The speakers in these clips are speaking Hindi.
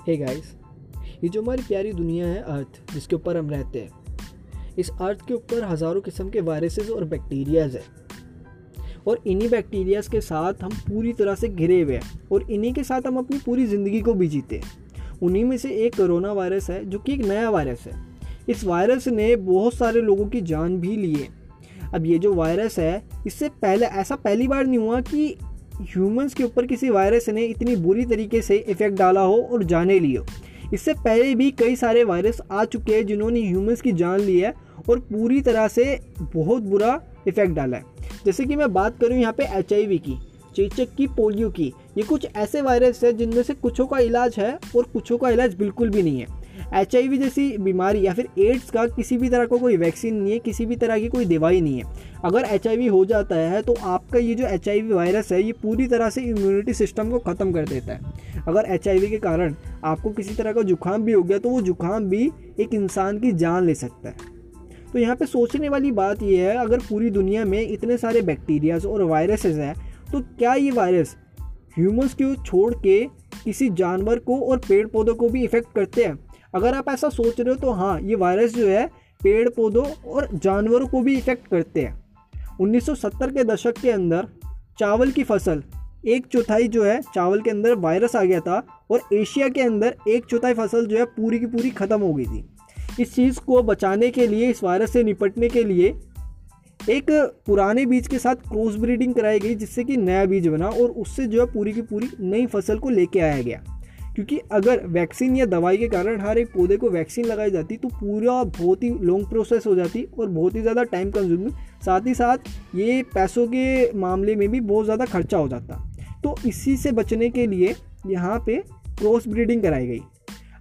हे गाइस ये जो हमारी प्यारी दुनिया है अर्थ जिसके ऊपर हम रहते हैं, इस अर्थ के ऊपर हज़ारों किस्म के वायरसेस और बैक्टीरियाज है। और इन्हीं बैक्टीरियाज के साथ हम पूरी तरह से घिरे हुए हैं और इन्हीं के साथ हम अपनी पूरी ज़िंदगी को भी जीते हैं। उन्हीं में से एक कोरोना वायरस है, जो कि एक नया वायरस है। इस वायरस ने बहुत सारे लोगों की जान भी ली है। अब ये जो वायरस है, इससे पहले, ऐसा पहली बार नहीं हुआ कि ह्यूमंस के ऊपर किसी वायरस ने इतनी बुरी तरीके से इफ़ेक्ट डाला हो और जाने ली हो। इससे पहले भी कई सारे वायरस आ चुके हैं जिन्होंने ह्यूमंस की जान ली है और पूरी तरह से बहुत बुरा इफ़ेक्ट डाला है। जैसे कि मैं बात करूँ यहाँ पे एचआईवी की, चेचक की, पोलियो की, ये कुछ ऐसे वायरस है जिनमें से कुछों का इलाज है और कुछों का इलाज बिल्कुल भी नहीं है। एचआईवी जैसी बीमारी या फिर एड्स का किसी भी तरह का को कोई वैक्सीन नहीं है, किसी भी तरह की कोई दवाई नहीं है। अगर एचआईवी हो जाता है तो आपका ये जो एचआईवी वायरस है, ये पूरी तरह से इम्यूनिटी सिस्टम को ख़त्म कर देता है। अगर एचआईवी के कारण आपको किसी तरह का जुकाम भी हो गया तो वो जुकाम भी एक इंसान की जान ले सकता है। तो यहाँ पे सोचने वाली बात यह है, अगर पूरी दुनिया में इतने सारे बैक्टीरियाज और वायरसेस हैं तो क्या ये वायरस ह्यूमंस को छोड़ के किसी जानवर को और पेड़ पौधों को भी इफ़ेक्ट करते हैं? अगर आप ऐसा सोच रहे हो तो हाँ ये वायरस जो है, पेड़, पौधों और जानवरों को भी इफ़ेक्ट करते हैं। 1970 के दशक के अंदर, चावल की फ़सल, एक चौथाई जो है, चावल के अंदर वायरस आ गया था और एशिया के अंदर एक चौथाई फ़सल जो है, पूरी की पूरी ख़त्म हो गई थी। इस चीज़ को बचाने के लिए, इस वायरस से निपटने के लिए, एक पुराने बीज के साथ क्रॉस ब्रीडिंग कराई गई, जिससे कि नया बीज बना और उससे जो है, पूरी की पूरी नई फ़सल को लेके आया गया। क्योंकि अगर वैक्सीन या दवाई के कारण हर एक पौधे को वैक्सीन लगाई जाती तो पूरा बहुत ही लॉन्ग प्रोसेस हो जाती और बहुत ही ज़्यादा टाइम कंज्यूमिंग साथ ही साथ ये पैसों के मामले में भी बहुत ज़्यादा खर्चा हो जाता। तो इसी से बचने के लिए यहाँ पे क्रॉस ब्रीडिंग कराई गई।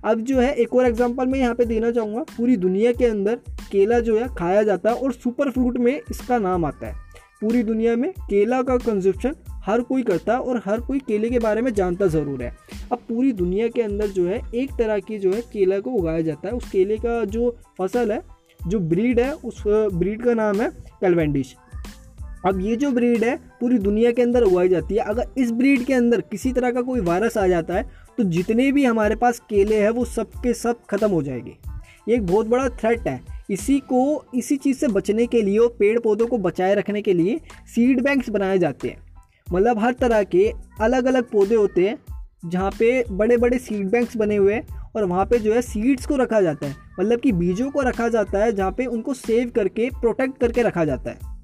अब जो है, एक और एग्जांपल मैं यहाँ पे देना चाहूँगा। पूरी दुनिया के अंदर केला जो है, खाया जाता है और सुपर फ्रूट में इसका नाम आता है। पूरी दुनिया में केला का कंजप्शन हर कोई करता है और हर कोई केले के बारे में जानता ज़रूर है। अब पूरी दुनिया के अंदर जो है, एक तरह की जो है केला को उगाया जाता है। उस केले का जो फ़सल है, जो ब्रीड है, उस ब्रीड का नाम है कैलवेंडिश अब ये जो ब्रीड है, पूरी दुनिया के अंदर उगाई जाती है। अगर इस ब्रीड के अंदर किसी तरह का कोई वायरस आ जाता है तो जितने भी हमारे पास केले हैं, वो सब के सब खत्म हो जाएँगे। ये एक बहुत बड़ा थ्रेट है। इसी को, इसी चीज़ से बचने के लिए और पेड़ पौधों को बचाए रखने के लिए सीड बैंक्स बनाए जाते हैं। मतलब हर तरह के अलग अलग पौधे होते हैं, जहाँ पे बड़े बड़े सीड बैंक्स बने हुए हैं और वहाँ पे जो है सीड्स को रखा जाता है। मतलब कि बीजों को रखा जाता है, जहाँ पे उनको सेव करके प्रोटेक्ट करके रखा जाता है।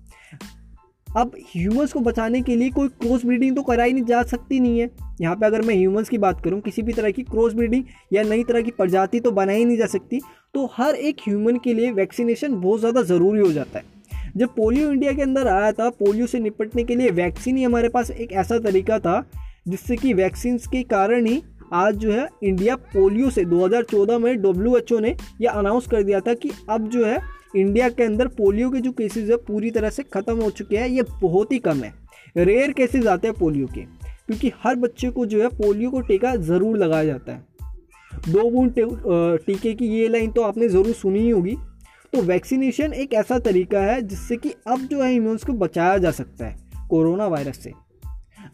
अब ह्यूमंस को बचाने के लिए कोई क्रॉस ब्रीडिंग तो कराई नहीं, जा सकती नहीं है। यहाँ पे अगर मैं ह्यूमंस की बात करूँ, किसी भी तरह की क्रॉस ब्रीडिंग या नई तरह की प्रजाति तो बनाई नहीं जा सकती तो हर एक ह्यूमन के लिए वैक्सीनेशन बहुत ज़्यादा ज़रूरी हो जाता है। जब पोलियो इंडिया के अंदर आया था, पोलियो से निपटने के लिए वैक्सीन ही हमारे पास एक ऐसा तरीका था, जिससे कि वैक्सीन के कारण ही आज जो है इंडिया पोलियो से 2014 में डब्ल्यूएचओ ने यह अनाउंस कर दिया था कि अब जो है इंडिया के अंदर पोलियो के जो केसेस है, पूरी तरह से ख़त्म हो चुके हैं, ये बहुत ही कम है। रेयर केसेस आते हैं पोलियो के, क्योंकि हर बच्चे को जो है पोलियो को टीका ज़रूर लगाया जाता है। दो बूंद टीके की ये लाइन तो आपने ज़रूर सुनी ही होगी तो वैक्सीनेशन एक ऐसा तरीका है जिससे कि अब जो है इम्यून्स को बचाया जा सकता है कोरोना वायरस से।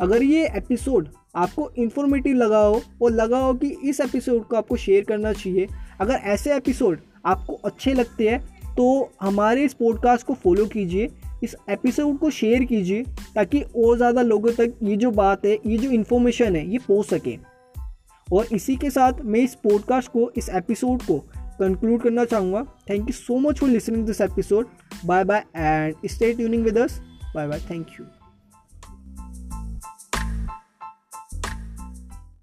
अगर ये एपिसोड आपको इन्फॉर्मेटिव लगा हो और लगा हो कि इस एपिसोड को आपको शेयर करना चाहिए, अगर ऐसे एपिसोड आपको अच्छे लगते हैं तो हमारे इस पॉडकास्ट को फॉलो कीजिए, इस एपिसोड को शेयर कीजिए, ताकि और ज़्यादा लोगों तक ये जो बात है, ये जो इन्फॉर्मेशन है, ये पहुँच सके। और इसी के साथ मैं इस पॉडकास्ट को, इस एपिसोड को कंक्लूड करना चाहूँगा. Thank you so much for listening this episode bye bye and stay tuning with us bye bye thank you